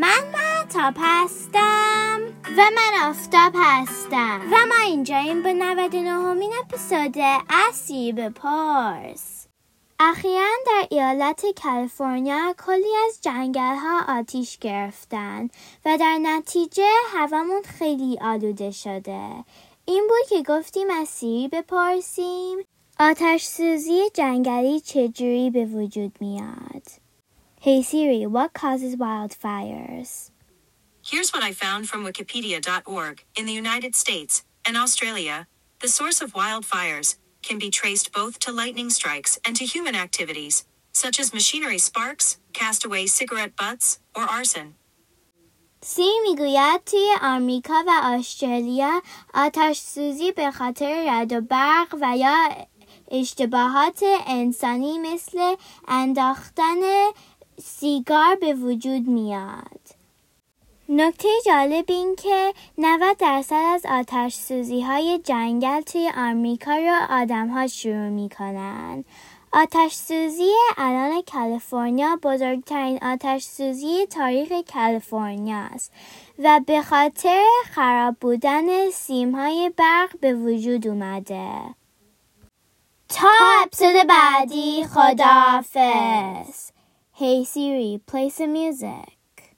من محتاب هستم. و من آفتاب هستم. و ما اینجاییم به 99 همین اپیزود اسیب پارس اخیرا در ایالت کالیفرنیا کلی از جنگل ها آتیش گرفتن و در نتیجه هوامون خیلی آلوده شده. این بود که گفتیم از سیری بپرسیم آتش سوزی جنگلی چجوری به وجود میاد؟ Hey Siri, what causes wildfires? Here's what I found from Wikipedia.org. In the United States and Australia, the source of wildfires can be traced both to lightning strikes and to human activities, such as machinery sparks, castaway cigarette butts, or arson. سی میگوید توی آمریکا و استرالیا آتش سوزی به خاطر رد و برق و یا اشتباهات انسانی مثل انداختن سیگار به وجود میاد. نکته جالب این که 90 درصد از آتش سوزی های جنگل توی آمریکا رو آدم ها شروع می کنن. آتش سوزی الان کالیفرنیا بزرگترین آتش سوزی تاریخ کالیفرنیا است و به خاطر خراب بودن سیم های برق به وجود اومده. تا اپسود بعدی خداحافظ Hey Siri, play some music.